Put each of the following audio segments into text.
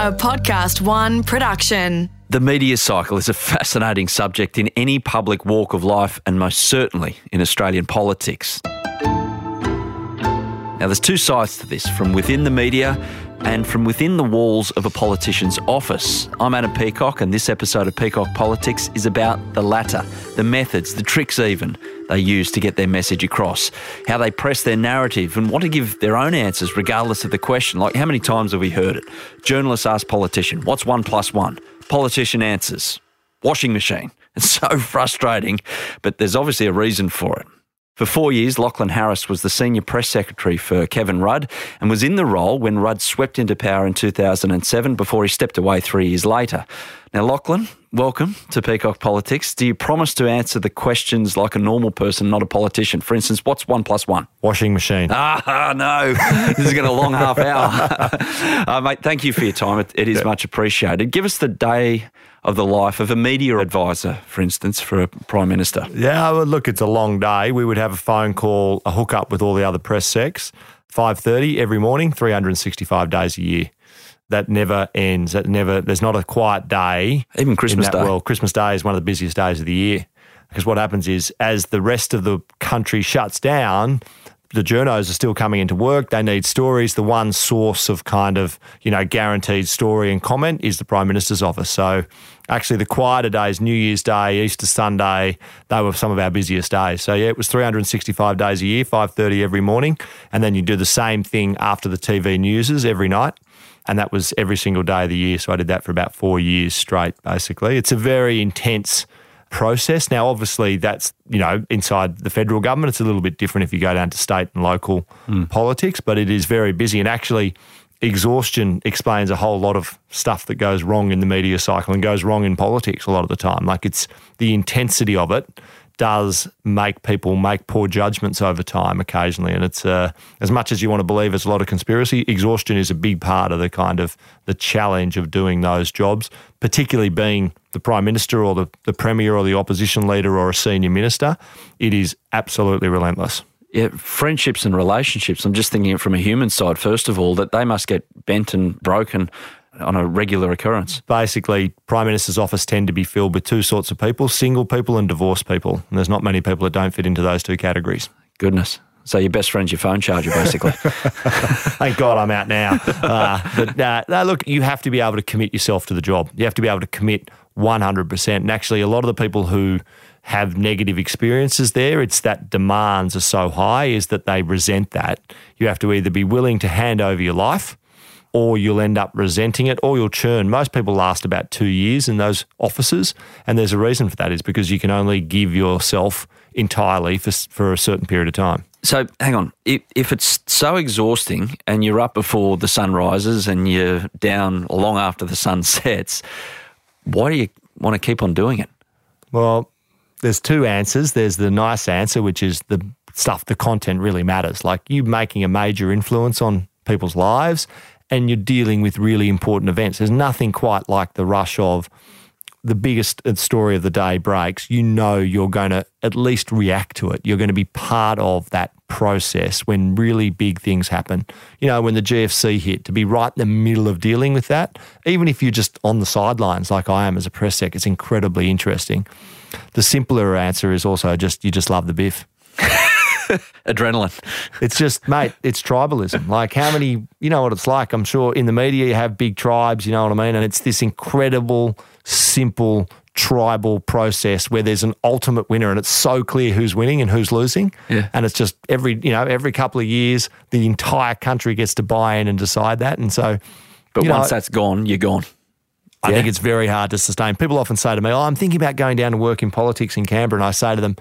a Podcast One production. The media cycle is a fascinating subject in any public walk of life and most certainly in Australian politics. Now, there's two sides to this from within the media and from within the walls of a politician's office. I'm Adam Peacock, and this episode of Peacock Politics is about the latter, the methods, the tricks even they use to get their message across, how they press their narrative and want to give their own answers regardless of the question. Like, how many times have we heard it? Journalists ask politician, what's one plus one? Politician answers, washing machine. It's so frustrating, but there's obviously a reason for it. For four years, Lachlan Harris was the senior press secretary for Kevin Rudd and was in the role when Rudd swept into power in 2007 before he stepped away three years later. Now, Lachlan, welcome to Peacock Politics. Do you promise to answer the questions like a normal person, not a politician? For instance, what's one plus one? Washing machine. Ah, no. this is going to a long half hour. uh, mate, thank you for your time. it, it is much appreciated. Give us the day of the life of a media advisor, for instance, for a prime minister? Yeah, well, look, it's a long day. We would have a phone call, a hookup with all the other press secs, five thirty every morning, three hundred and sixty-five days a year. That never ends. That never. There's not a quiet day. Even Christmas Day. Well, Christmas Day is one of the busiest days of the year because what happens is as the rest of the country shuts down, the journos are still coming into work. They need stories. The one source of kind of, you know, guaranteed story and comment is the Prime Minister's office. So actually the quieter days, New Year's Day, Easter Sunday, they were some of our busiest days. So yeah, it was 365 days a year, 5.30 every morning. And then you do the same thing after the TV newses every night. And that was every single day of the year. So I did that for about four years straight, basically. It's a very intense process. Now, obviously, that's, you know, inside the federal government. It's a little bit different if you go down to state and local mm. politics, but it is very busy. And actually, exhaustion explains a whole lot of stuff that goes wrong in the media cycle and goes wrong in politics a lot of the time. Like it's the intensity of it does make people make poor judgments over time occasionally. And it's uh, as much as you want to believe it's a lot of conspiracy, exhaustion is a big part of the kind of the challenge of doing those jobs, particularly being the prime minister or the, the premier or the opposition leader or a senior minister. It is absolutely relentless. Yeah, friendships and relationships. I'm just thinking from a human side, first of all, that they must get bent and broken on a regular occurrence. Basically, Prime Minister's office tend to be filled with two sorts of people single people and divorced people. And there's not many people that don't fit into those two categories. Goodness. So your best friend's your phone charger, basically. Thank God I'm out now. Uh, but uh, look, you have to be able to commit yourself to the job. You have to be able to commit 100%. And actually, a lot of the people who have negative experiences there, it's that demands are so high, is that they resent that. You have to either be willing to hand over your life or you'll end up resenting it or you'll churn. Most people last about two years in those offices. And there's a reason for that is because you can only give yourself entirely for, for a certain period of time. So hang on, if, if it's so exhausting and you're up before the sun rises and you're down long after the sun sets, why do you want to keep on doing it? Well, there's two answers. There's the nice answer, which is the stuff, the content really matters. Like you making a major influence on people's lives and you're dealing with really important events. There's nothing quite like the rush of the biggest story of the day breaks. You know you're going to at least react to it. You're going to be part of that process when really big things happen. You know, when the GFC hit, to be right in the middle of dealing with that, even if you're just on the sidelines like I am as a press sec, it's incredibly interesting. The simpler answer is also just you just love the biff. Adrenaline. It's just, mate, it's tribalism. Like, how many, you know what it's like. I'm sure in the media you have big tribes, you know what I mean? And it's this incredible, simple, tribal process where there's an ultimate winner and it's so clear who's winning and who's losing. Yeah. And it's just every, you know, every couple of years, the entire country gets to buy in and decide that. And so, but once know, that's gone, you're gone. I yeah. think it's very hard to sustain. People often say to me, Oh, I'm thinking about going down to work in politics in Canberra. And I say to them,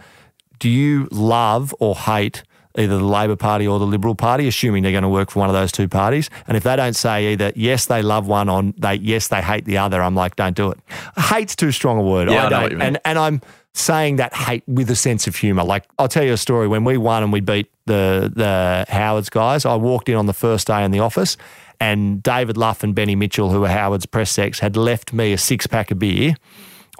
do you love or hate either the Labor Party or the Liberal Party, assuming they're going to work for one of those two parties. And if they don't say either yes, they love one or they yes, they hate the other, I'm like, don't do it. Hate's too strong a word. Yeah, I, I don't. And and I'm saying that hate with a sense of humour. Like I'll tell you a story. When we won and we beat the the Howards guys, I walked in on the first day in the office. And David Luff and Benny Mitchell, who were Howard's press secs, had left me a six pack of beer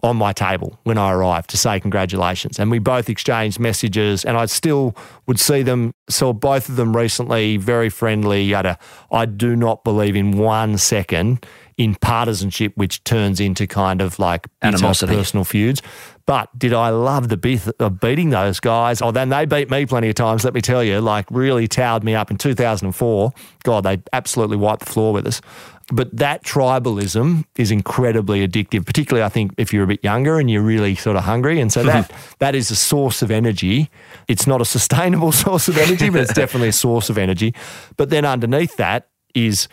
on my table when I arrived to say congratulations. And we both exchanged messages, and I still would see them. Saw both of them recently, very friendly. Yada. I do not believe in one second in partisanship, which turns into kind of like Animosity. personal feuds. But did I love the bit of beating those guys? Oh, then they beat me plenty of times, let me tell you, like really towered me up in 2004. God, they absolutely wiped the floor with us. But that tribalism is incredibly addictive, particularly I think if you're a bit younger and you're really sort of hungry. And so that that is a source of energy. It's not a sustainable source of energy, but it's definitely a source of energy. But then underneath that is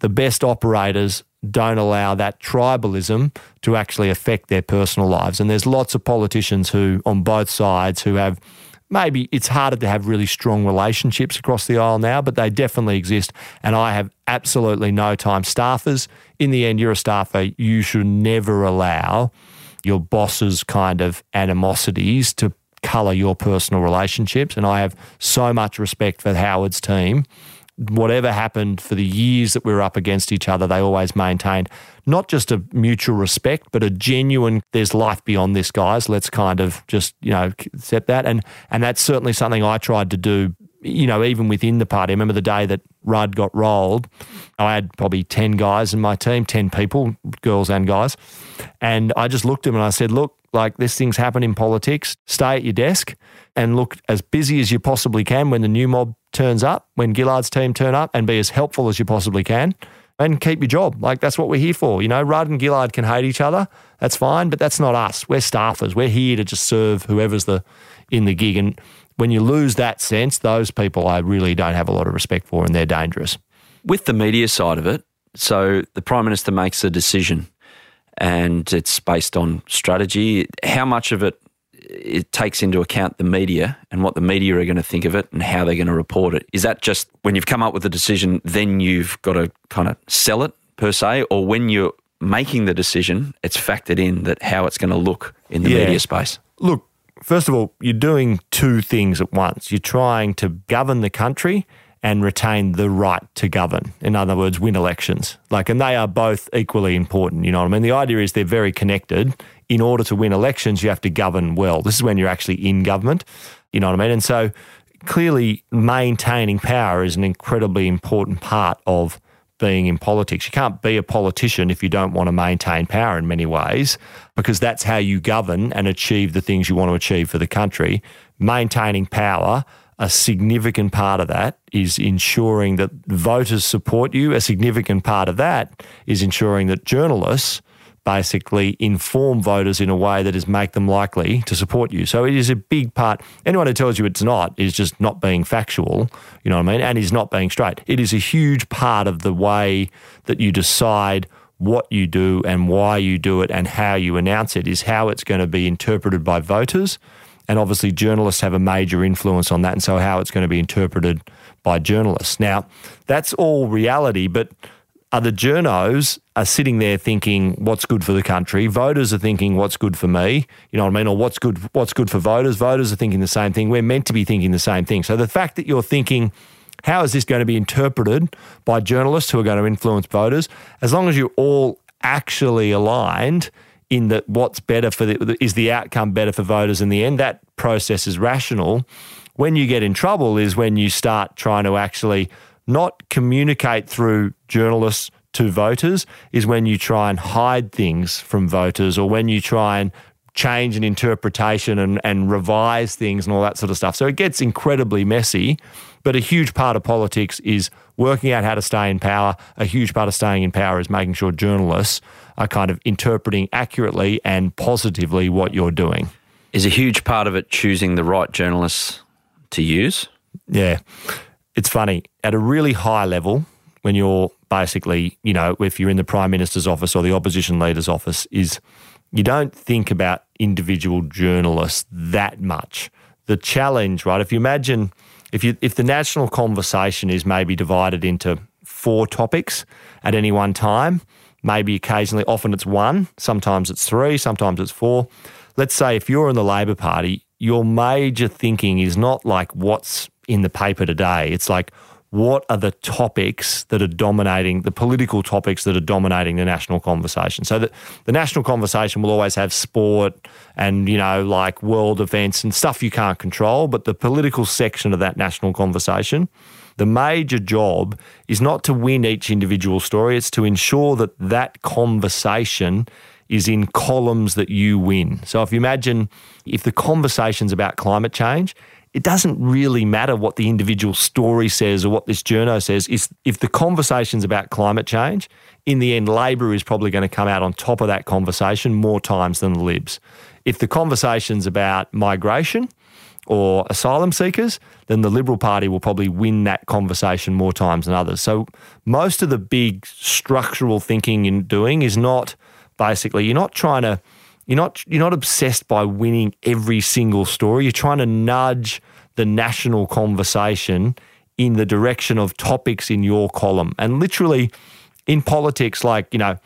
the best operators don't allow that tribalism to actually affect their personal lives. And there's lots of politicians who, on both sides, who have maybe it's harder to have really strong relationships across the aisle now, but they definitely exist. And I have absolutely no time. Staffers, in the end, you're a staffer. You should never allow your boss's kind of animosities to colour your personal relationships. And I have so much respect for Howard's team whatever happened for the years that we were up against each other, they always maintained not just a mutual respect, but a genuine, there's life beyond this, guys. Let's kind of just, you know, accept that. And, and that's certainly something I tried to do, you know, even within the party. I remember the day that Rudd got rolled, I had probably 10 guys in my team, 10 people, girls and guys. And I just looked at them and I said, look, like this thing's happen in politics. Stay at your desk and look as busy as you possibly can when the new mob turns up, when Gillard's team turn up, and be as helpful as you possibly can and keep your job. Like that's what we're here for. You know, Rudd and Gillard can hate each other. That's fine, but that's not us. We're staffers. We're here to just serve whoever's the in the gig. And when you lose that sense, those people I really don't have a lot of respect for and they're dangerous. With the media side of it, so the Prime Minister makes a decision and it's based on strategy. How much of it it takes into account the media and what the media are going to think of it and how they're going to report it. Is that just when you've come up with a decision, then you've got to kind of sell it per se, or when you're making the decision, it's factored in that how it's going to look in the Yeah. media space? Look, first of all, you're doing two things at once. You're trying to govern the country and retain the right to govern. In other words, win elections. Like, and they are both equally important. You know what I mean? The idea is they're very connected. In order to win elections, you have to govern well. This is when you're actually in government. You know what I mean? And so clearly maintaining power is an incredibly important part of being in politics. You can't be a politician if you don't want to maintain power in many ways, because that's how you govern and achieve the things you want to achieve for the country. Maintaining power, a significant part of that is ensuring that voters support you. A significant part of that is ensuring that journalists basically inform voters in a way that is make them likely to support you. So it is a big part. Anyone who tells you it's not is just not being factual, you know what I mean, and is not being straight. It is a huge part of the way that you decide what you do and why you do it and how you announce it is how it's going to be interpreted by voters. And obviously, journalists have a major influence on that, and so how it's going to be interpreted by journalists. Now, that's all reality, but other journos are sitting there thinking what's good for the country. Voters are thinking what's good for me. You know what I mean? Or what's good what's good for voters. Voters are thinking the same thing. We're meant to be thinking the same thing. So the fact that you're thinking how is this going to be interpreted by journalists who are going to influence voters? As long as you're all actually aligned in that what's better for the is the outcome better for voters in the end, that process is rational. When you get in trouble is when you start trying to actually not communicate through journalists to voters is when you try and hide things from voters or when you try and change an interpretation and, and revise things and all that sort of stuff. So it gets incredibly messy. But a huge part of politics is working out how to stay in power. A huge part of staying in power is making sure journalists are kind of interpreting accurately and positively what you're doing. Is a huge part of it choosing the right journalists to use? Yeah. It's funny. At a really high level, when you're basically, you know, if you're in the Prime Minister's office or the opposition leader's office, is you don't think about individual journalists that much. The challenge, right? If you imagine if you if the national conversation is maybe divided into four topics at any one time, maybe occasionally often it's one, sometimes it's three, sometimes it's four. Let's say if you're in the Labor Party, your major thinking is not like what's in the paper today. It's like what are the topics that are dominating the political topics that are dominating the national conversation so that the national conversation will always have sport and you know like world events and stuff you can't control but the political section of that national conversation The major job is not to win each individual story, it's to ensure that that conversation is in columns that you win. So if you imagine if the conversation's about climate change, it doesn't really matter what the individual story says or what this journo says. Is if the conversation's about climate change, in the end, Labor is probably going to come out on top of that conversation more times than the Libs. If the conversation's about migration or asylum seekers, then the Liberal Party will probably win that conversation more times than others. So most of the big structural thinking in doing is not basically you're not trying to you're not you're not obsessed by winning every single story. You're trying to nudge the national conversation in the direction of topics in your column. And literally in politics like, you know,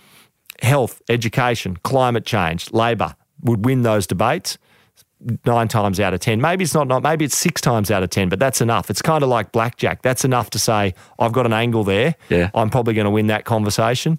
health, education, climate change, labor would win those debates nine times out of 10. Maybe it's not, not, maybe it's six times out of 10, but that's enough. It's kind of like blackjack. That's enough to say, I've got an angle there. Yeah. I'm probably going to win that conversation.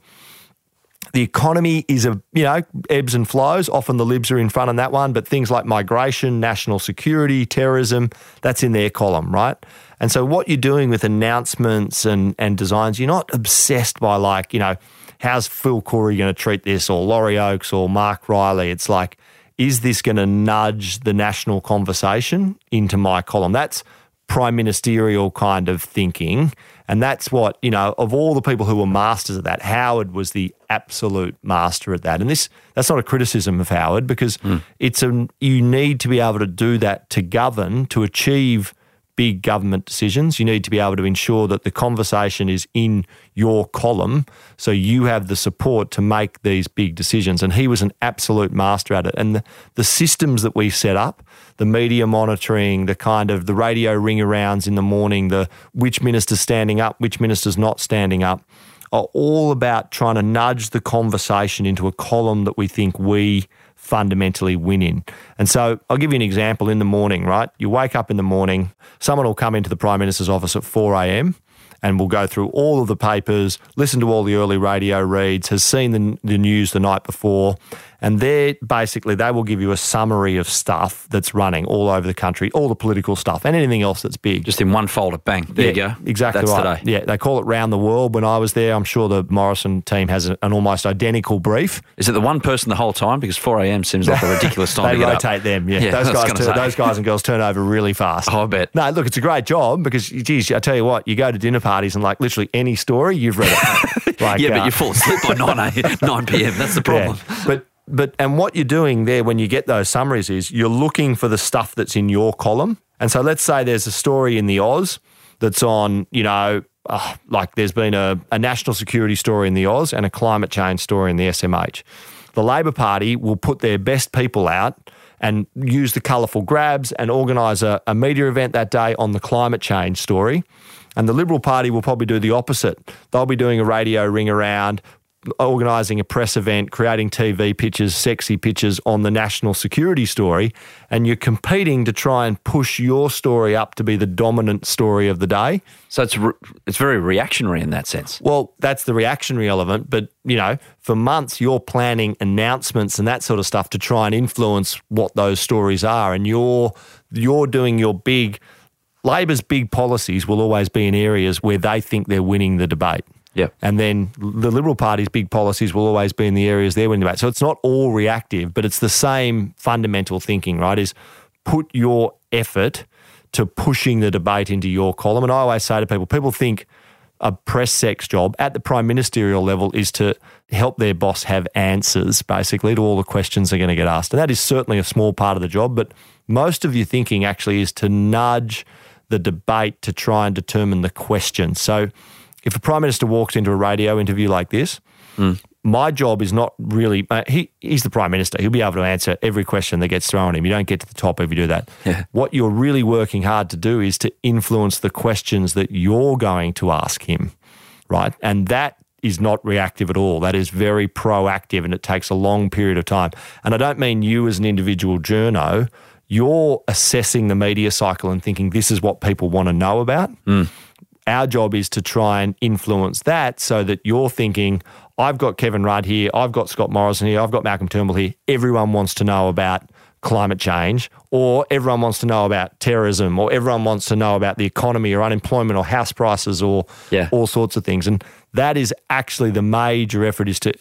The economy is a, you know, ebbs and flows. Often the libs are in front on that one, but things like migration, national security, terrorism, that's in their column, right? And so what you're doing with announcements and, and designs, you're not obsessed by like, you know, how's Phil Coorey going to treat this or Laurie Oakes or Mark Riley? It's like, is this going to nudge the national conversation into my column? That's prime ministerial kind of thinking. And that's what, you know, of all the people who were masters of that, Howard was the absolute master at that. And this that's not a criticism of Howard because mm. it's a you need to be able to do that to govern, to achieve big government decisions. You need to be able to ensure that the conversation is in your column so you have the support to make these big decisions. And he was an absolute master at it. And the, the systems that we set up, the media monitoring, the kind of the radio ring arounds in the morning, the which minister's standing up, which minister's not standing up, are all about trying to nudge the conversation into a column that we think we fundamentally win in. And so I'll give you an example in the morning, right? You wake up in the morning, someone will come into the Prime Minister's office at 4 a.m and will go through all of the papers, listen to all the early radio reads, has seen the, the news the night before, and they basically they will give you a summary of stuff that's running all over the country, all the political stuff and anything else that's big. Just in one folder, bang. There yeah, you go. Exactly that's right. Today. Yeah, they call it round the world. When I was there, I'm sure the Morrison team has an almost identical brief. Is it the one person the whole time? Because 4 a.m. seems like a ridiculous time. they to rotate them. Yeah, yeah those guys, turn, those guys and girls turn over really fast. Oh, I bet. No, look, it's a great job because, geez, I tell you what, you go to dinner parties and like literally any story you've read it. like, yeah, uh, but you fall asleep by 9, 9 p.m. That's the problem. Yeah. But but and what you're doing there when you get those summaries is you're looking for the stuff that's in your column. And so let's say there's a story in the Oz that's on, you know, uh, like there's been a, a national security story in the Oz and a climate change story in the SMH. The Labor Party will put their best people out and use the colourful grabs and organise a, a media event that day on the climate change story. And the Liberal Party will probably do the opposite. They'll be doing a radio ring around, organising a press event, creating TV pictures, sexy pictures on the national security story, and you're competing to try and push your story up to be the dominant story of the day. So it's re- it's very reactionary in that sense. Well, that's the reactionary element, but you know, for months you're planning announcements and that sort of stuff to try and influence what those stories are, and you're you're doing your big. Labor's big policies will always be in areas where they think they're winning the debate. Yep. And then the Liberal Party's big policies will always be in the areas they're winning debate. So it's not all reactive, but it's the same fundamental thinking, right? Is put your effort to pushing the debate into your column. And I always say to people, people think a press sec's job at the prime ministerial level is to help their boss have answers, basically, to all the questions they're going to get asked. And that is certainly a small part of the job, but most of your thinking actually is to nudge the debate to try and determine the question. So if a prime minister walks into a radio interview like this, mm. my job is not really. Uh, he, he's the prime minister. He'll be able to answer every question that gets thrown at him. You don't get to the top if you do that. Yeah. What you're really working hard to do is to influence the questions that you're going to ask him, right? And that is not reactive at all. That is very proactive and it takes a long period of time. And I don't mean you as an individual journo. You're assessing the media cycle and thinking this is what people want to know about. Mm. Our job is to try and influence that so that you're thinking, I've got Kevin Rudd here, I've got Scott Morrison here, I've got Malcolm Turnbull here. Everyone wants to know about climate change, or everyone wants to know about terrorism, or everyone wants to know about the economy or unemployment or house prices or Yeah. all sorts of things. And that is actually the major effort is to,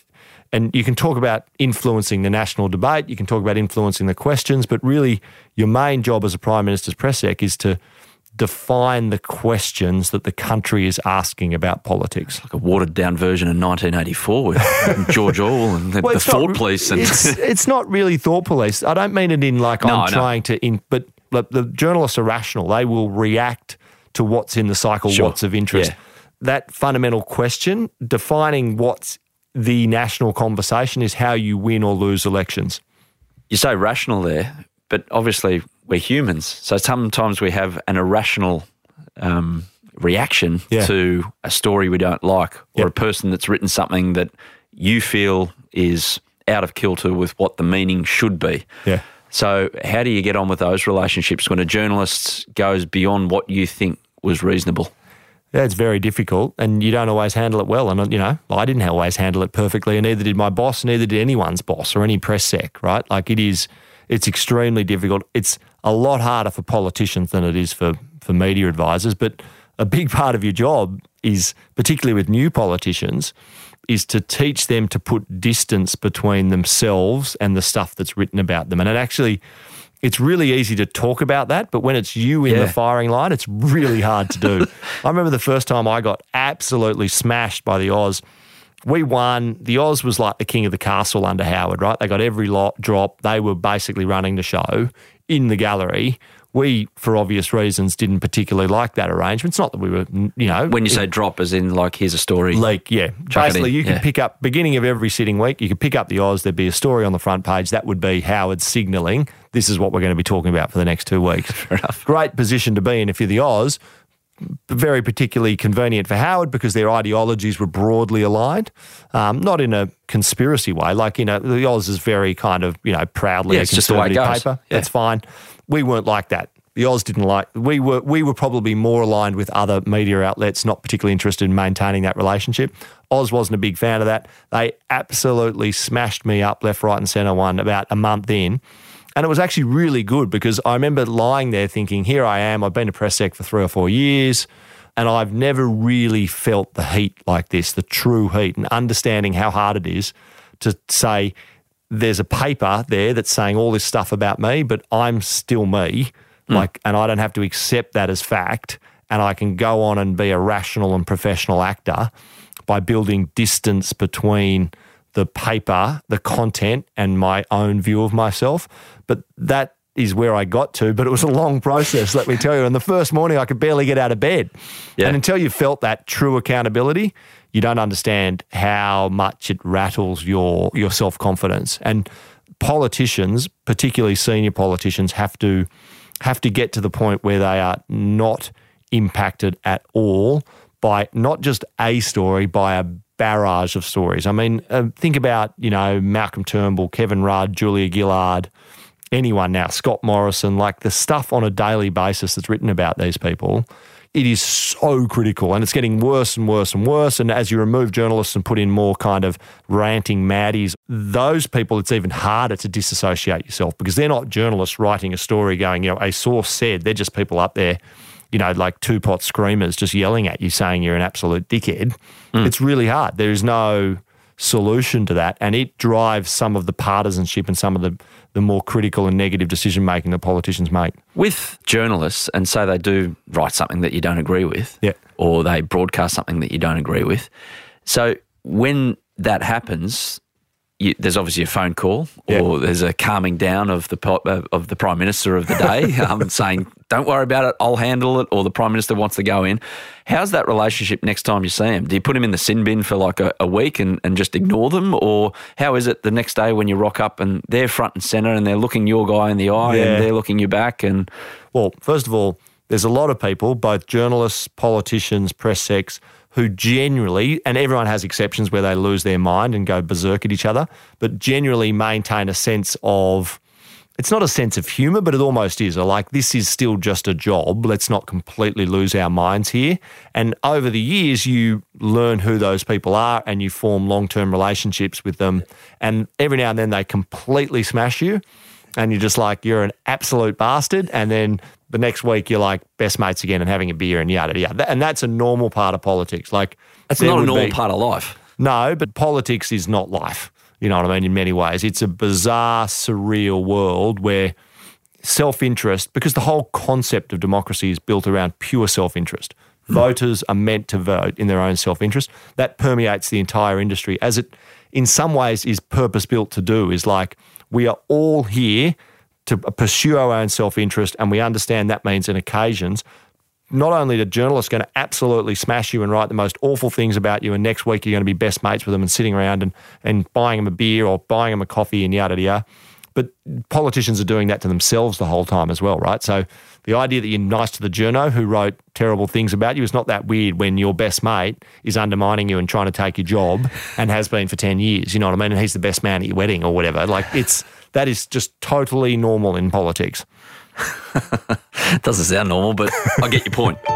and you can talk about influencing the national debate, you can talk about influencing the questions, but really your main job as a Prime Minister's press sec is to define the questions that the country is asking about politics. Like a watered down version of 1984 with George Orwell and the, Well, the it's not thought police. And it's it's not really thought police. I don't mean it in like No, I'm trying to in, but the journalists are rational. They will react to what's in the cycle, Sure. what's of interest. Yeah. That fundamental question, defining what's the national conversation, is how you win or lose elections. you say rational there, but obviously we're humans. So sometimes we have an irrational um, reaction Yeah. to a story we don't like or Yep. a person that's written something that you feel is out of kilter with what the meaning should be. Yeah. So, how do you get on with those relationships when a journalist goes beyond what you think was reasonable? Yeah, it's very difficult, and you don't always handle it well. And you know, I didn't always handle it perfectly, and neither did my boss, neither did anyone's boss or any press sec. Right? Like it is, it's extremely difficult. It's a lot harder for politicians than it is for for media advisors. But a big part of your job is, particularly with new politicians, is to teach them to put distance between themselves and the stuff that's written about them. And it actually. It's really easy to talk about that, but when it's you in Yeah. the firing line, it's really hard to do. I remember the first time I got absolutely smashed by the Oz. We won. The Oz was like the king of the castle under Howard, right? They got every lot drop. They were basically running the show in the gallery. We, for obvious reasons, didn't particularly like that arrangement. It's not that we were, you know, When you say drop, as in like here's a story. like, yeah. Chuck Basically, you could yeah. pick up beginning of every sitting week. You could pick up the Oz. There'd be a story on the front page. That would be Howard signalling this is what we're going to be talking about for the next two weeks. Great position to be in if you're the Oz. Very particularly convenient for Howard because their ideologies were broadly aligned, um, not in a conspiracy way. Like you know, the Oz is very kind of you know proudly Yeah, a it's just the way it conservative goes. paper. Yeah. That's fine. We weren't like that. The Oz didn't like. We were we were probably more aligned with other media outlets, not particularly interested in maintaining that relationship. Oz wasn't a big fan of that. They absolutely smashed me up left, right, and centre. One about a month in. And it was actually really good because I remember lying there thinking, here I am. I've been a press sec for three or four years, and I've never really felt the heat like this, the true heat, and understanding how hard it is to say, there's a paper there that's saying all this stuff about me, but I'm still me. Mm. Like, and I don't have to accept that as fact. And I can go on and be a rational and professional actor by building distance between the paper, the content, and my own view of myself. But that is where I got to. But it was a long process, let me tell you. And the first morning, I could barely get out of bed. Yeah. And until you felt that true accountability, you don't understand how much it rattles your your self confidence. And politicians, particularly senior politicians, have to have to get to the point where they are not impacted at all by not just a story, by a barrage of stories. I mean, uh, think about you know Malcolm Turnbull, Kevin Rudd, Julia Gillard, anyone now, Scott Morrison, like the stuff on a daily basis that's written about these people. It is so critical and it's getting worse and worse and worse. And as you remove journalists and put in more kind of ranting maddies, those people, it's even harder to disassociate yourself because they're not journalists writing a story going, you know, a source said, they're just people up there, you know, like two pot screamers just yelling at you saying you're an absolute dickhead. Hmm. It's really hard. There is no solution to that. And it drives some of the partisanship and some of the, the more critical and negative decision making that politicians make. with journalists and say they do write something that you don't agree with, Yeah. or they broadcast something that you don't agree with. So when that happens, you, there's obviously a phone call, Yeah. or there's a calming down of the uh, of the prime minister of the day, um, saying, "Don't worry about it, I'll handle it," or the prime minister wants to go in. How's that relationship next time you see him? Do you put him in the sin bin for like a, a week and, and just ignore them, or how is it the next day when you rock up and they're front and center and they're looking your guy in the eye Yeah. and they're looking you back and Well, first of all, there's a lot of people, both journalists, politicians, press secs, who generally, and everyone has exceptions where they lose their mind and go berserk at each other, but generally maintain a sense of. It's not a sense of humour, but it almost is. Or like, this is still just a job. Let's not completely lose our minds here. And over the years, you learn who those people are and you form long term relationships with them. And every now and then they completely smash you. and you're just like, you're an absolute bastard. And then the next week, you're like best mates again and having a beer and yada, yada. And that's a normal part of politics. Like, That's not a normal be- part of life. no, but politics is not life. You know what I mean? In many ways, it's a bizarre, surreal world where self interest, because the whole concept of democracy is built around pure self interest. Hmm. Voters are meant to vote in their own self interest. That permeates the entire industry, as it in some ways is purpose built to do, is like we are all here to pursue our own self interest, and we understand that means in occasions not only are journalists going to absolutely smash you and write the most awful things about you, and next week you're going to be best mates with them and sitting around and, and buying them a beer or buying them a coffee and yada yada. But politicians are doing that to themselves the whole time as well, right? So the idea that you're nice to the journo who wrote terrible things about you is not that weird when your best mate is undermining you and trying to take your job and has been for 10 years, you know what I mean? And he's the best man at your wedding or whatever. Like it's, that is just totally normal in politics. Doesn't sound normal, but I get your point.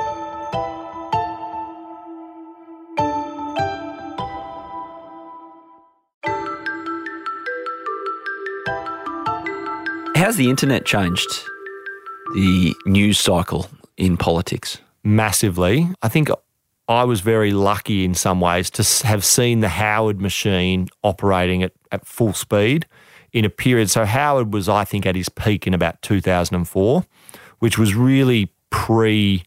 How's the internet changed the news cycle in politics? massively. I think I was very lucky in some ways to have seen the Howard machine operating at, at full speed in a period. So Howard was, I think, at his peak in about 2004, which was really pre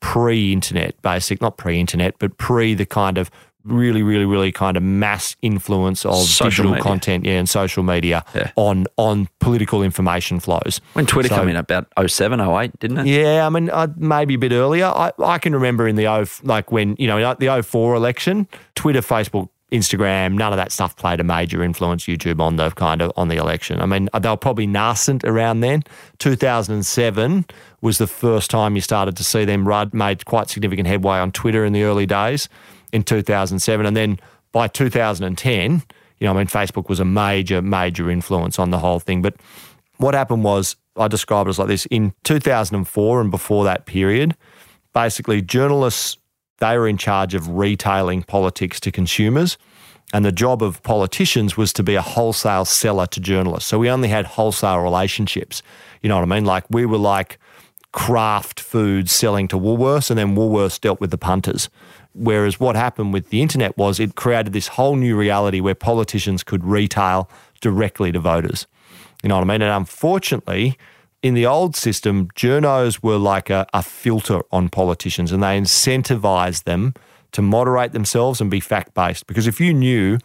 pre internet, basic, not pre internet, but pre the kind of really, really, really kind of mass influence of Social digital media. content, yeah, and social media Yeah. on on political information flows. When Twitter So- came in about 07, 08, didn't it? yeah, I mean, uh, maybe a bit earlier. I, I can remember in the O, like when you know the 04 election, Twitter, Facebook, Instagram, none of that stuff played a major influence. YouTube on the kind of on the election. I mean, they were probably nascent around then. 2007 was the first time you started to see them. Rudd made quite significant headway on Twitter in the early days in 2007, and then by 2010, you know, I mean, Facebook was a major, major influence on the whole thing. But what happened was, I describe it as like this in 2004 and before that period, basically, journalists, they were in charge of retailing politics to consumers. And the job of politicians was to be a wholesale seller to journalists. So we only had wholesale relationships. You know what I mean? Like we were like Kraft Foods selling to Woolworths, and then Woolworths dealt with the punters. Whereas what happened with the internet was it created this whole new reality where politicians could retail directly to voters. You know what I mean? And unfortunately, in the old system, journos were like a, a filter on politicians and they incentivized them to moderate themselves and be fact based. Because if you knew,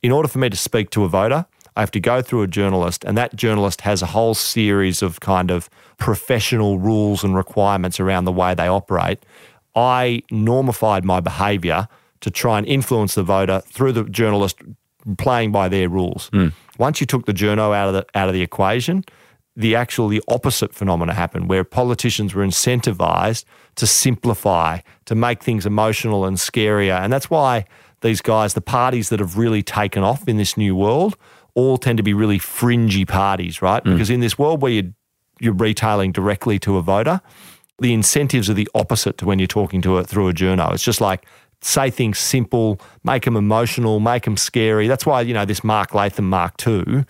in order for me to speak to a voter, I have to go through a journalist, and that journalist has a whole series of kind of professional rules and requirements around the way they operate. I normified my behaviour to try and influence the voter through the journalist playing by their rules. Hmm. Once you took the journo out of the out of the equation, the actual the opposite phenomena happened where politicians were incentivized to simplify, to make things emotional and scarier. And that's why these guys, the parties that have really taken off in this new world, all tend to be really fringy parties, right? Mm. Because in this world where you're, you're retailing directly to a voter, the incentives are the opposite to when you're talking to it through a journo. It's just like say things simple, make them emotional, make them scary. That's why you know this Mark Latham Mark II,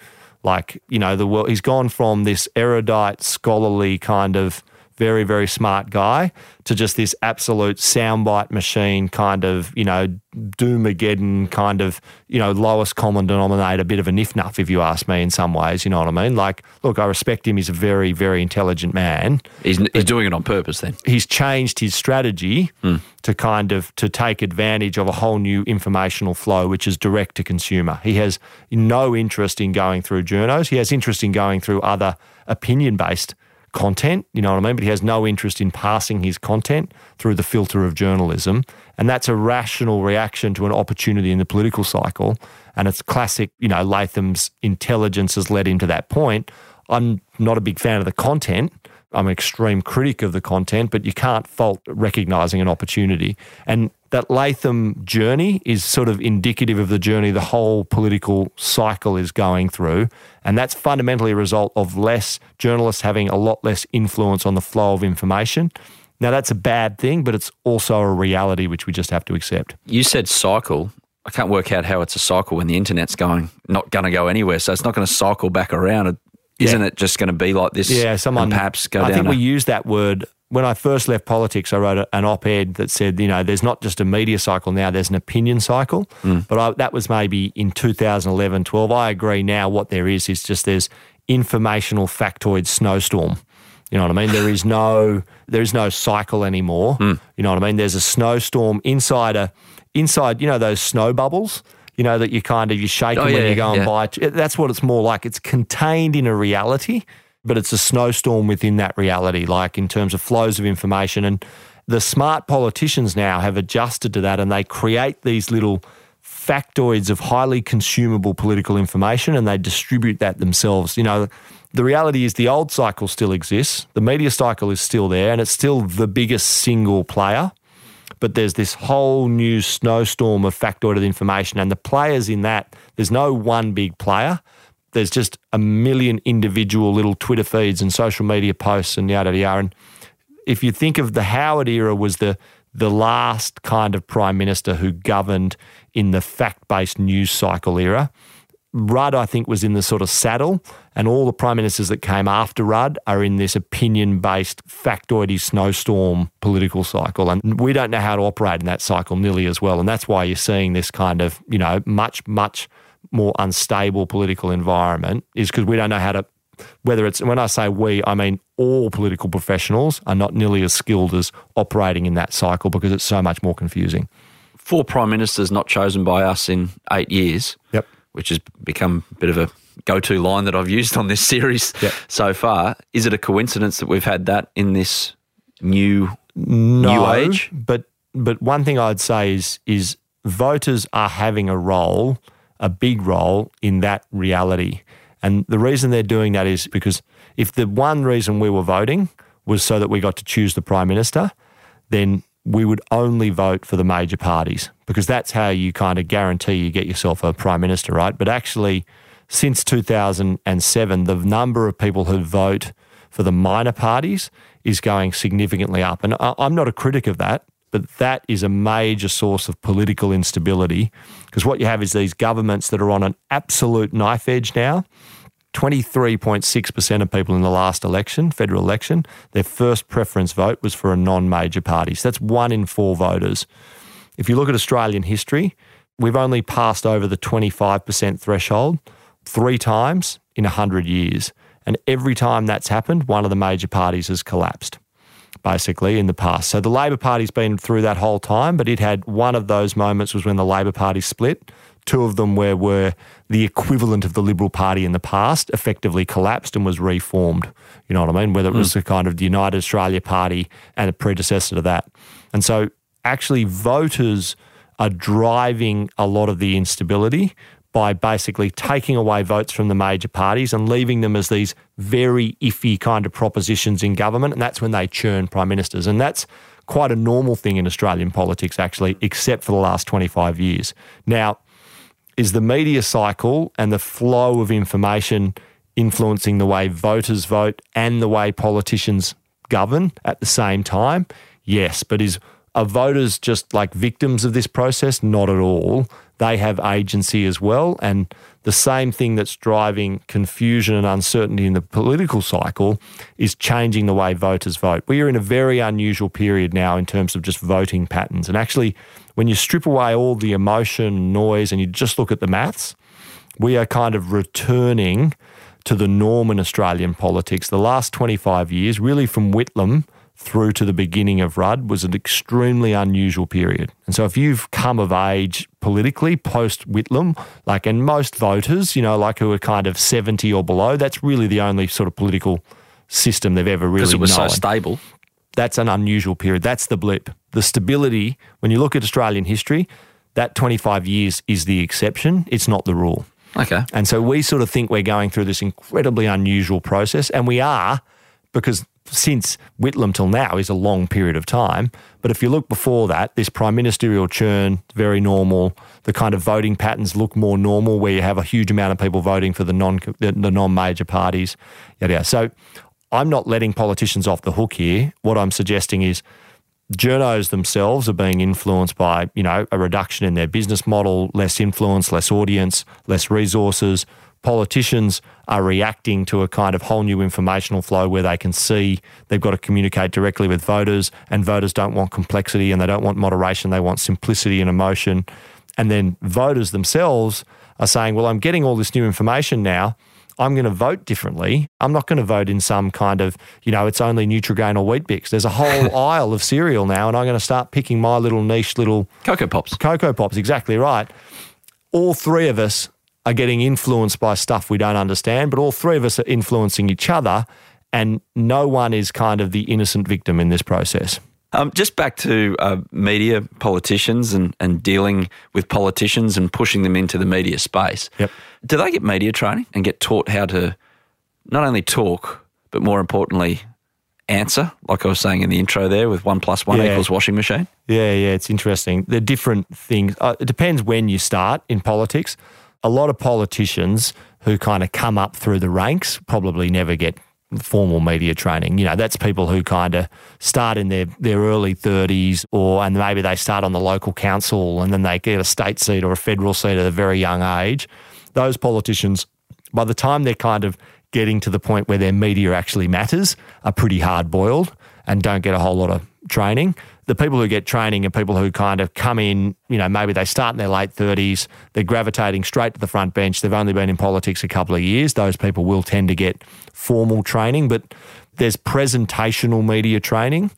like you know the world. He's gone from this erudite, scholarly kind of very very smart guy to just this absolute soundbite machine kind of you know doomageddon kind of you know lowest common denominator bit of a niff nuff if you ask me in some ways you know what I mean? Like look I respect him. He's a very very intelligent man. He's, he's doing it on purpose then. he's changed his strategy hmm. to kind of to take advantage of a whole new informational flow which is direct to consumer. He has no interest in going through journos. He has interest in going through other opinion based content you know what i mean? But he has no interest in passing his content through the filter of journalism. And that's a rational reaction to an opportunity in the political cycle. And it's classic you know latham's intelligence has led him to that point. I'm not a big fan of the content. I'm an extreme critic of the content, but you can't fault recognizing an opportunity. And that Latham journey is sort of indicative of the journey the whole political cycle is going through. And that's fundamentally a result of less journalists having a lot less influence on the flow of information. Now, that's a bad thing, but it's also a reality which we just have to accept. You said cycle. I can't work out how it's a cycle when the internet's going, not going to go anywhere. So it's not going to cycle back around. Isn't it just going to be like this? Yeah, someone and perhaps go I think a- we used that word when I first left politics. I wrote an op-ed that said, you know, there's not just a media cycle now; there's an opinion cycle. Mm. But I, that was maybe in 2011, 12. I agree. Now, what there is is just there's informational factoid snowstorm. You know what I mean? There is no there is no cycle anymore. Mm. You know what I mean? There's a snowstorm inside a inside. You know those snow bubbles. You know that you kind of you shake Oh, them when you go and yeah. buy. That's what it's more like. It's contained in a reality, but it's a snowstorm within that reality. Like in terms of flows of information, and the smart politicians now have adjusted to that, and they create these little factoids of highly consumable political information and they distribute that themselves. You know, the reality is the old cycle still exists, the media cycle is still there, and it's still the biggest single player. But there's this whole new snowstorm of factoided information, and the players in that, there's no one big player. There's just a million individual little Twitter feeds and social media posts and yada yada. And if you think of the Howard era was the the last kind of prime minister who governed in the fact-based news cycle era. Rudd, I think, was in the sort of saddle, and all the prime ministers that came after Rudd are in this opinion-based factoidy snowstorm political cycle, and we don't know how to operate in that cycle nearly as well, and that's why you're seeing this kind of, you know, much much more unstable political environment is because we don't know how to whether it's when I say we, I mean all political professionals are not nearly as skilled as operating in that cycle because it's so much more confusing. Four prime ministers not chosen by us in eight years. Yep. Which has become a bit of a go-to line that I've used on this series Yep. so far. Is it a coincidence that we've had that in this new No, new age? But but one thing I'd say is is voters are having a role, a big role in that reality. And the reason they're doing that is because if the one reason we were voting was so that we got to choose the prime minister, then we would only vote for the major parties because that's how you kind of guarantee you get yourself a prime minister, right? But actually, since 2007, the number of people who vote for the minor parties is going significantly up. And I'm not a critic of that, but that is a major source of political instability because what you have is these governments that are on an absolute knife edge now. 23.6% of people in the last election, federal election, their first preference vote was for a non major party. So that's one in four voters. If you look at Australian history, we've only passed over the 25% threshold three times in 100 years. And every time that's happened, one of the major parties has collapsed, basically, in the past. So the Labor Party's been through that whole time, but it had one of those moments was when the Labor Party split. Two of them were, were the equivalent of the Liberal Party in the past, effectively collapsed and was reformed. You know what I mean? Whether it was hmm. a kind of the United Australia Party and a predecessor to that. And so actually voters are driving a lot of the instability by basically taking away votes from the major parties and leaving them as these very iffy kind of propositions in government. And that's when they churn prime ministers. And that's quite a normal thing in Australian politics, actually, except for the last 25 years. Now, is the media cycle and the flow of information influencing the way voters vote and the way politicians govern at the same time? Yes, but is are voters just like victims of this process? Not at all. They have agency as well. And the same thing that's driving confusion and uncertainty in the political cycle is changing the way voters vote. We are in a very unusual period now in terms of just voting patterns. And actually, when you strip away all the emotion, noise, and you just look at the maths, we are kind of returning to the norm in Australian politics. The last 25 years, really from Whitlam through to the beginning of Rudd, was an extremely unusual period. And so if you've come of age politically post Whitlam, like, and most voters, you know, like who are kind of 70 or below, that's really the only sort of political system they've ever really Because it was known so stable. that's an unusual period. That's the blip. The stability, when you look at Australian history, that 25 years is the exception. It's not the rule. Okay. And so we sort of think we're going through this incredibly unusual process, and we are because since Whitlam till now is a long period of time. But if you look before that, this prime ministerial churn, very normal. The kind of voting patterns look more normal, where you have a huge amount of people voting for the non the, non major parties. Yada yada. So I'm not letting politicians off the hook here. What I'm suggesting is journos themselves are being influenced by, you know, a reduction in their business model, less influence, less audience, less resources. Politicians are reacting to a kind of whole new informational flow where they can see they've got to communicate directly with voters, and voters don't want complexity and they don't want moderation, they want simplicity and emotion. And then voters themselves are saying, Well, I'm getting all this new information now. I'm going to vote differently. I'm not going to vote in some kind of, you know, it's only Nutrigrain or Weet-Bix. There's a whole aisle of cereal now, and I'm going to start picking my little niche little Cocoa Pops. Cocoa Pops, exactly right. All three of us are getting influenced by stuff we don't understand, but all three of us are influencing each other, and no one is kind of the innocent victim in this process. Um, just back to uh, media, politicians, and, and dealing with politicians and pushing them into the media space. Yep. Do they get media training and get taught how to not only talk, but more importantly, answer? Like I was saying in the intro there with one plus one Yeah. equals washing machine. Yeah, yeah, it's interesting. They're different things. Uh, it depends when you start in politics. A lot of politicians who kind of come up through the ranks probably never get formal media training. You know, that's people who kind of start in their, their early 30s or and maybe they start on the local council and then they get a state seat or a federal seat at a very young age. Those politicians, by the time they're kind of getting to the point where their media actually matters, are pretty hard boiled and don't get a whole lot of training. The people who get training are people who kind of come in, you know, maybe they start in their late 30s, they're gravitating straight to the front bench, they've only been in politics a couple of years. Those people will tend to get formal training, but there's presentational media training.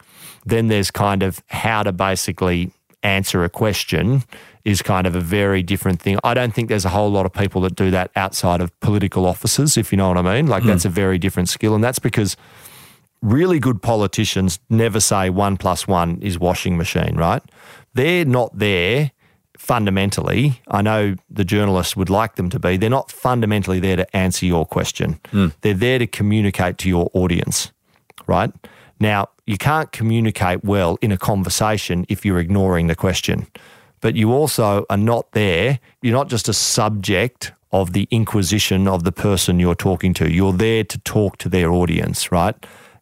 Then there's kind of how to basically answer a question is kind of a very different thing. I don't think there's a whole lot of people that do that outside of political offices, if you know what I mean. Like hmm. that's a very different skill. And that's because really good politicians never say one plus one is washing machine, right? They're not there fundamentally. I know the journalists would like them to be. They're not fundamentally there to answer your question. Hmm. They're there to communicate to your audience, right? Now, you can't communicate well in a conversation if you're ignoring the question. But you also are not there. You're not just a subject of the inquisition of the person you're talking to. You're there to talk to their audience, right?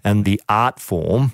And the art form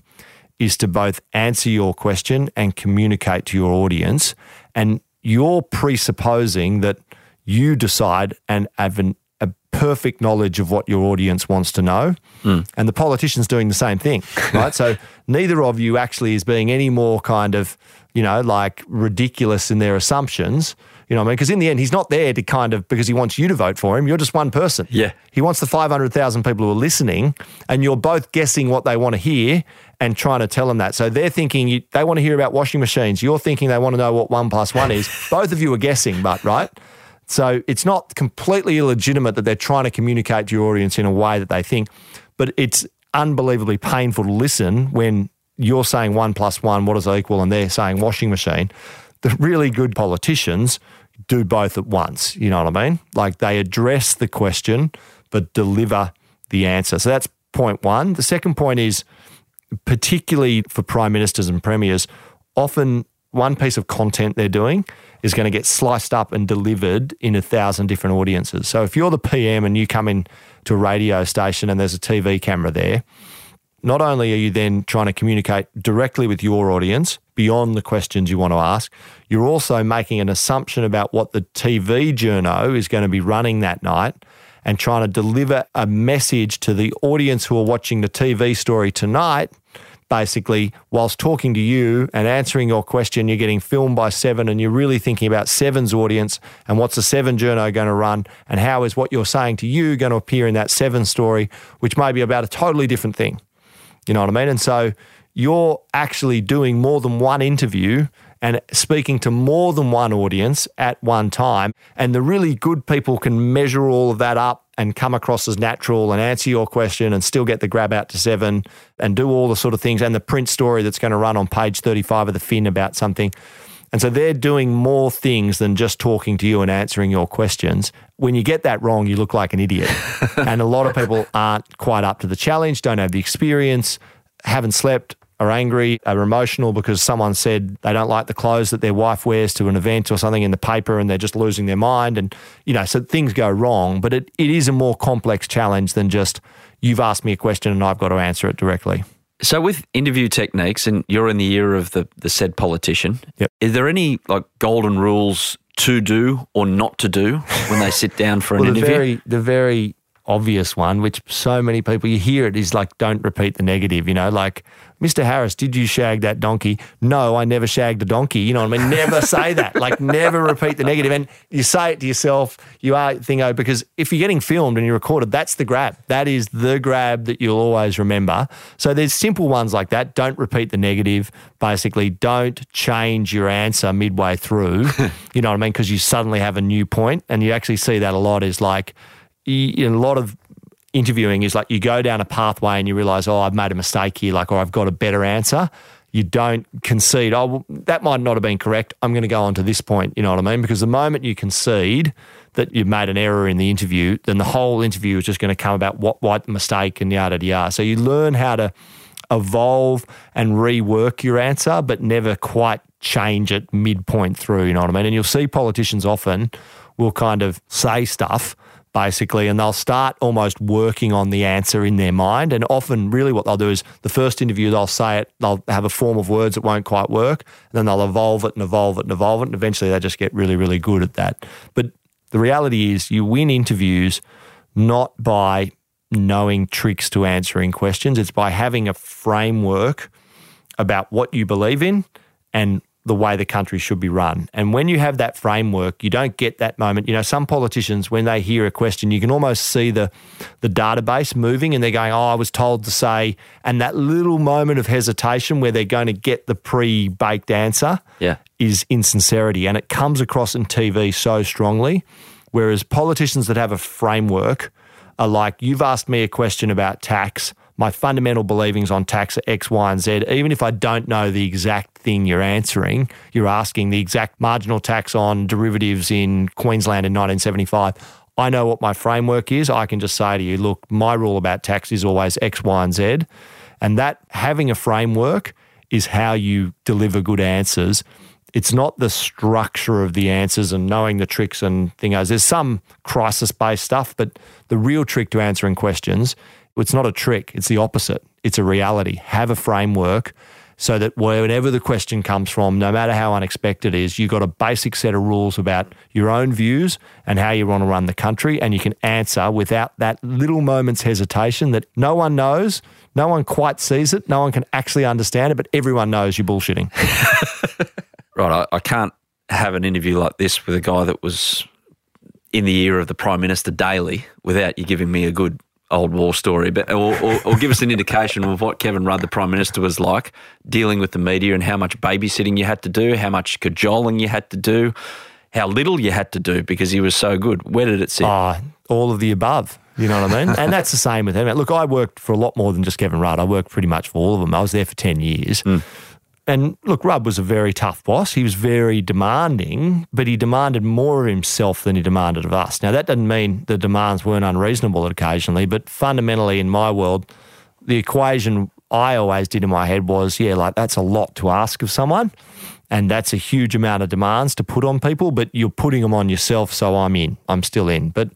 is to both answer your question and communicate to your audience. And you're presupposing that you decide and have an, a perfect knowledge of what your audience wants to know. Hmm. And the politician's doing the same thing, right? so neither of you actually is being any more kind of, you know, like ridiculous in their assumptions. You know what I mean? Because in the end, he's not there to kind of, because he wants you to vote for him. You're just one person. Yeah. He wants the 500,000 people who are listening, and you're both guessing what they want to hear and trying to tell them that. So they're thinking you, they want to hear about washing machines. You're thinking they want to know what one plus one is. Both of you are guessing, but right? So it's not completely illegitimate that they're trying to communicate to your audience in a way that they think, but it's unbelievably painful to listen when you're saying one plus one, what does it equal? And they're saying washing machine. The really good politicians do both at once. You know what I mean? Like they address the question, but deliver the answer. So that's point one. The second point is, particularly for prime ministers and premiers, often one piece of content they're doing is going to get sliced up and delivered in a thousand different audiences. So if you're the PM and you come in to a radio station and there's a TV camera there, not only are you then trying to communicate directly with your audience beyond the questions you want to ask, you're also making an assumption about what the TV journo is going to be running that night and trying to deliver a message to the audience who are watching the TV story tonight. Basically, whilst talking to you and answering your question, you're getting filmed by Seven and you're really thinking about Seven's audience and what's the Seven journo going to run and how is what you're saying to you going to appear in that Seven story, which may be about a totally different thing. You know what I mean? And so you're actually doing more than one interview and speaking to more than one audience at one time. And the really good people can measure all of that up and come across as natural and answer your question and still get the grab out to seven and do all the sort of things and the print story that's going to run on page 35 of the Fin about something. And so they're doing more things than just talking to you and answering your questions. When you get that wrong, you look like an idiot. and a lot of people aren't quite up to the challenge, don't have the experience, haven't slept, are angry, are emotional because someone said they don't like the clothes that their wife wears to an event or something in the paper and they're just losing their mind. And, you know, so things go wrong. But it, it is a more complex challenge than just you've asked me a question and I've got to answer it directly. So with interview techniques, and you're in the ear of the, the said politician, Yep. is there any like golden rules to do or not to do when they sit down for an well, the interview? very the very obvious one, which so many people you hear it is like, don't repeat the negative. You know, like Mr. Harris, did you shag that donkey? No, I never shagged a donkey. You know what I mean? Never say that. Like, never repeat the negative. And you say it to yourself, you are think, oh, because if you're getting filmed and you're recorded, that's the grab. That is the grab that you'll always remember. So there's simple ones like that. Don't repeat the negative. Basically, don't change your answer midway through. you know what I mean? Because you suddenly have a new point, and you actually see that a lot. Is like in a lot of interviewing is like you go down a pathway and you realize, oh, I've made a mistake here, like, or I've got a better answer. You don't concede, oh, well, that might not have been correct. I'm going to go on to this point. You know what I mean? Because the moment you concede that you've made an error in the interview, then the whole interview is just going to come about what, what mistake and yada, yada. So you learn how to evolve and rework your answer, but never quite change it midpoint through. You know what I mean? And you'll see politicians often will kind of say stuff basically, and they'll start almost working on the answer in their mind. And often, really, what they'll do is the first interview, they'll say it, they'll have a form of words that won't quite work, and then they'll evolve it and evolve it and evolve it, and eventually they just get really, really good at that. But the reality is, you win interviews not by knowing tricks to answering questions, it's by having a framework about what you believe in and the way the country should be run. And when you have that framework, you don't get that moment. You know, some politicians, when they hear a question, you can almost see the the database moving and they're going, Oh, I was told to say, and that little moment of hesitation where they're going to get the pre-baked answer Yeah. is insincerity. And it comes across in TV so strongly. Whereas politicians that have a framework are like, You've asked me a question about tax my fundamental beliefs on tax are X, Y, and Z. Even if I don't know the exact thing you're answering, you're asking the exact marginal tax on derivatives in Queensland in 1975. I know what my framework is. I can just say to you, look, my rule about tax is always X, Y, and Z. And that having a framework is how you deliver good answers. It's not the structure of the answers and knowing the tricks and things. There's some crisis based stuff, but the real trick to answering questions it's not a trick, it's the opposite. It's a reality. Have a framework so that whenever the question comes from, no matter how unexpected it is, you've got a basic set of rules about your own views and how you want to run the country, and you can answer without that little moment's hesitation that no one knows, no one quite sees it, no one can actually understand it, but everyone knows you're bullshitting. right, I, I can't have an interview like this with a guy that was in the ear of the Prime Minister daily without you giving me a good old war story, but or, or, or, give us an indication of what Kevin Rudd, the Prime Minister, was like dealing with the media and how much babysitting you had to do, how much cajoling you had to do, how little you had to do because he was so good. Where did it sit? Oh, all of the above. You know what I mean? and that's the same with him. Look, I worked for a lot more than just Kevin Rudd. I worked pretty much for all of them. I was there for 10 years. Mm. And look, Rudd was a very tough boss. He was very demanding, but he demanded more of himself than he demanded of us. Now, that doesn't mean the demands weren't unreasonable occasionally, but fundamentally in my world, the equation I always did in my head was, yeah, like that's a lot to ask of someone. And that's a huge amount of demands to put on people, but you're putting them on yourself. So I'm in, I'm still in. But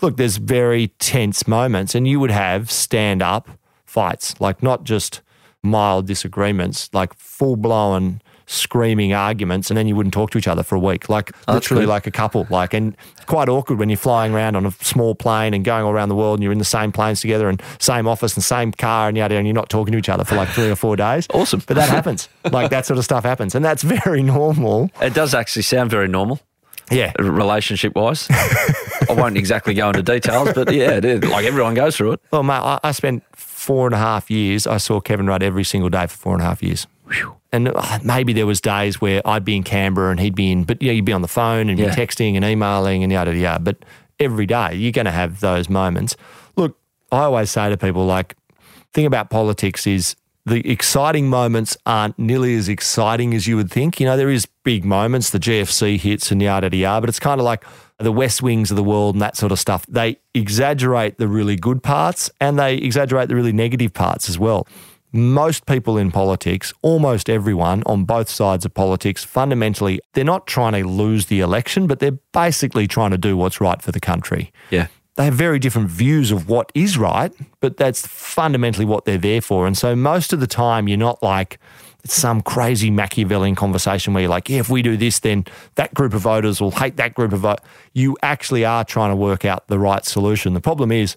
look, there's very tense moments, and you would have stand up fights, like not just mild disagreements, like full blown screaming arguments, and then you wouldn't talk to each other for a week, like oh, literally like a couple. Like, and quite awkward when you're flying around on a small plane and going all around the world, and you're in the same planes together and same office and same car, and yada, and you're not talking to each other for like three or four days. Awesome, but that happens. like that sort of stuff happens, and that's very normal. It does actually sound very normal. Yeah, relationship wise. I won't exactly go into details, but yeah, like everyone goes through it. Well, mate, I, I spent four and a half years, I saw Kevin Rudd every single day for four and a half years. Whew. And uh, maybe there was days where I'd be in Canberra and he'd be in, but yeah, you'd be on the phone and yeah. be texting and emailing and yada yada. But every day you're going to have those moments. Look, I always say to people like, thing about politics is the exciting moments aren't nearly as exciting as you would think. You know, there is big moments, the GFC hits and yada yada, but it's kind of like the West Wings of the world and that sort of stuff, they exaggerate the really good parts and they exaggerate the really negative parts as well. Most people in politics, almost everyone on both sides of politics, fundamentally, they're not trying to lose the election, but they're basically trying to do what's right for the country. Yeah. They have very different views of what is right, but that's fundamentally what they're there for. And so most of the time, you're not like, some crazy Machiavellian conversation where you're like, yeah, if we do this, then that group of voters will hate that group of voters. You actually are trying to work out the right solution. The problem is,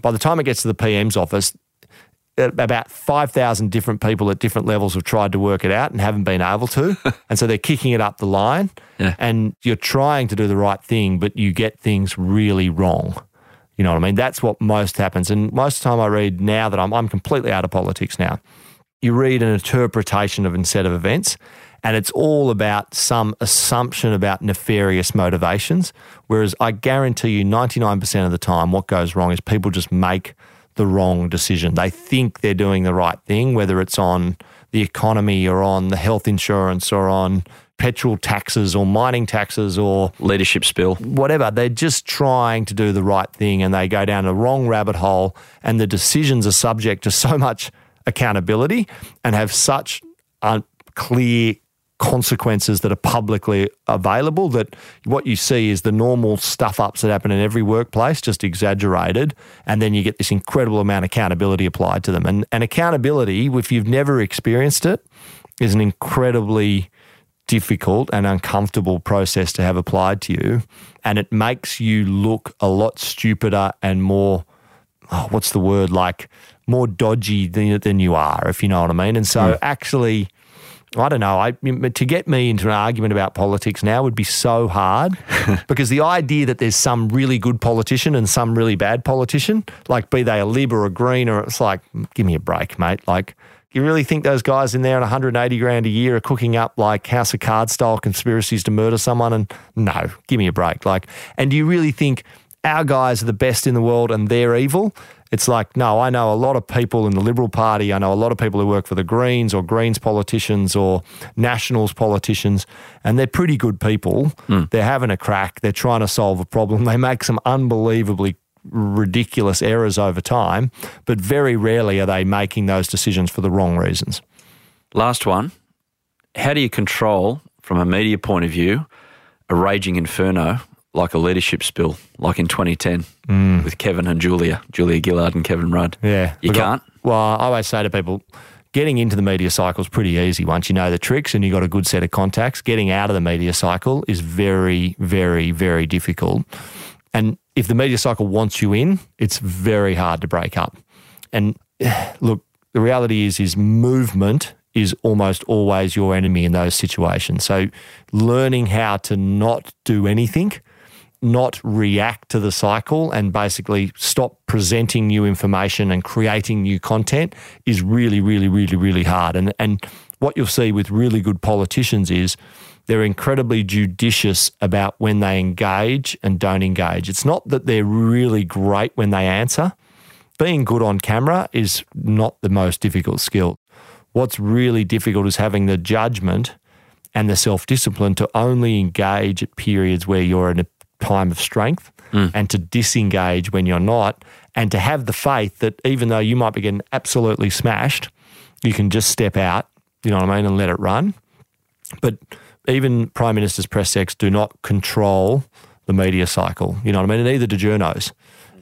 by the time it gets to the PM's office, about 5,000 different people at different levels have tried to work it out and haven't been able to. and so they're kicking it up the line. Yeah. And you're trying to do the right thing, but you get things really wrong. You know what I mean? That's what most happens. And most of the time I read now that I'm, I'm completely out of politics now, you read an interpretation of a set of events and it's all about some assumption about nefarious motivations. Whereas I guarantee you 99% of the time, what goes wrong is people just make the wrong decision. They think they're doing the right thing, whether it's on the economy or on the health insurance or on petrol taxes or mining taxes or Leadership spill. whatever. They're just trying to do the right thing and they go down a wrong rabbit hole, and the decisions are subject to so much accountability and have such uh, clear consequences that are publicly available that what you see is the normal stuff ups that happen in every workplace just exaggerated and then you get this incredible amount of accountability applied to them. And, and accountability if you've never experienced it is an incredibly difficult and uncomfortable process to have applied to you and it makes you look a lot stupider and more oh, what's the word like more dodgy than, than you are if you know what I mean and so hmm. actually I don't know. I, to get me into an argument about politics now would be so hard because the idea that there's some really good politician and some really bad politician, like be they a Lib or a Green, or it's like, give me a break, mate. Like, you really think those guys in there on 180 grand a year are cooking up like House of Cards style conspiracies to murder someone? And no, give me a break. Like, and do you really think our guys are the best in the world and they're evil? It's like, no, I know a lot of people in the Liberal Party. I know a lot of people who work for the Greens or Greens politicians or Nationals politicians, and they're pretty good people. Hmm. They're having a crack. They're trying to solve a problem. They make some unbelievably ridiculous errors over time, but very rarely are they making those decisions for the wrong reasons. Last one. How do you control, from a media point of view, a raging inferno like a leadership spill, like in 2010 mm. with Kevin and Julia, Julia Gillard and Kevin Rudd? Yeah. You I- can't? Well, I always say to people, getting into the media cycle is pretty easy once you know the tricks and you've got a good set of contacts. Getting out of the media cycle is very, very, very difficult. And if the media cycle wants you in, it's very hard to break up. And look, the reality is, is movement is almost always your enemy in those situations. So learning how to not do anything not react to the cycle and basically stop presenting new information and creating new content is really, really, really, really hard. And and what you'll see with really good politicians is they're incredibly judicious about when they engage and don't engage. It's not that they're really great when they answer. Being good on camera is not the most difficult skill. What's really difficult is having the judgment and the self discipline to only engage at periods where you're in a time of strength mm. and to disengage when you're not, and to have the faith that even though you might be getting absolutely smashed, you can just step out, you know what I mean, and let it run. But even Prime Minister's press secs do not control the media cycle, you know what I mean, and neither do journos,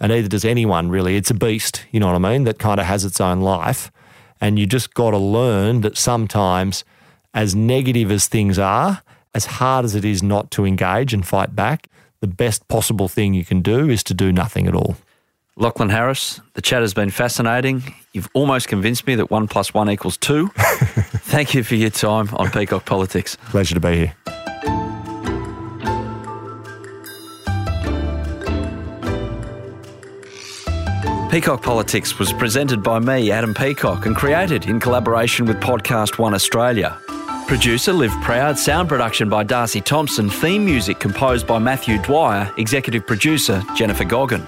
and neither does anyone really. It's a beast, you know what I mean, that kind of has its own life. And you just got to learn that sometimes, as negative as things are, as hard as it is not to engage and fight back, the best possible thing you can do is to do nothing at all. Lachlan Harris, the chat has been fascinating. You've almost convinced me that one plus one equals two. Thank you for your time on Peacock Politics. Pleasure to be here. Peacock Politics was presented by me, Adam Peacock, and created in collaboration with Podcast One Australia. Producer Liv Proud, sound production by Darcy Thompson, theme music composed by Matthew Dwyer, executive producer Jennifer Goggin.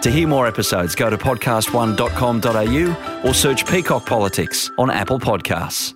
To hear more episodes, go to podcast1.com.au or search Peacock Politics on Apple Podcasts.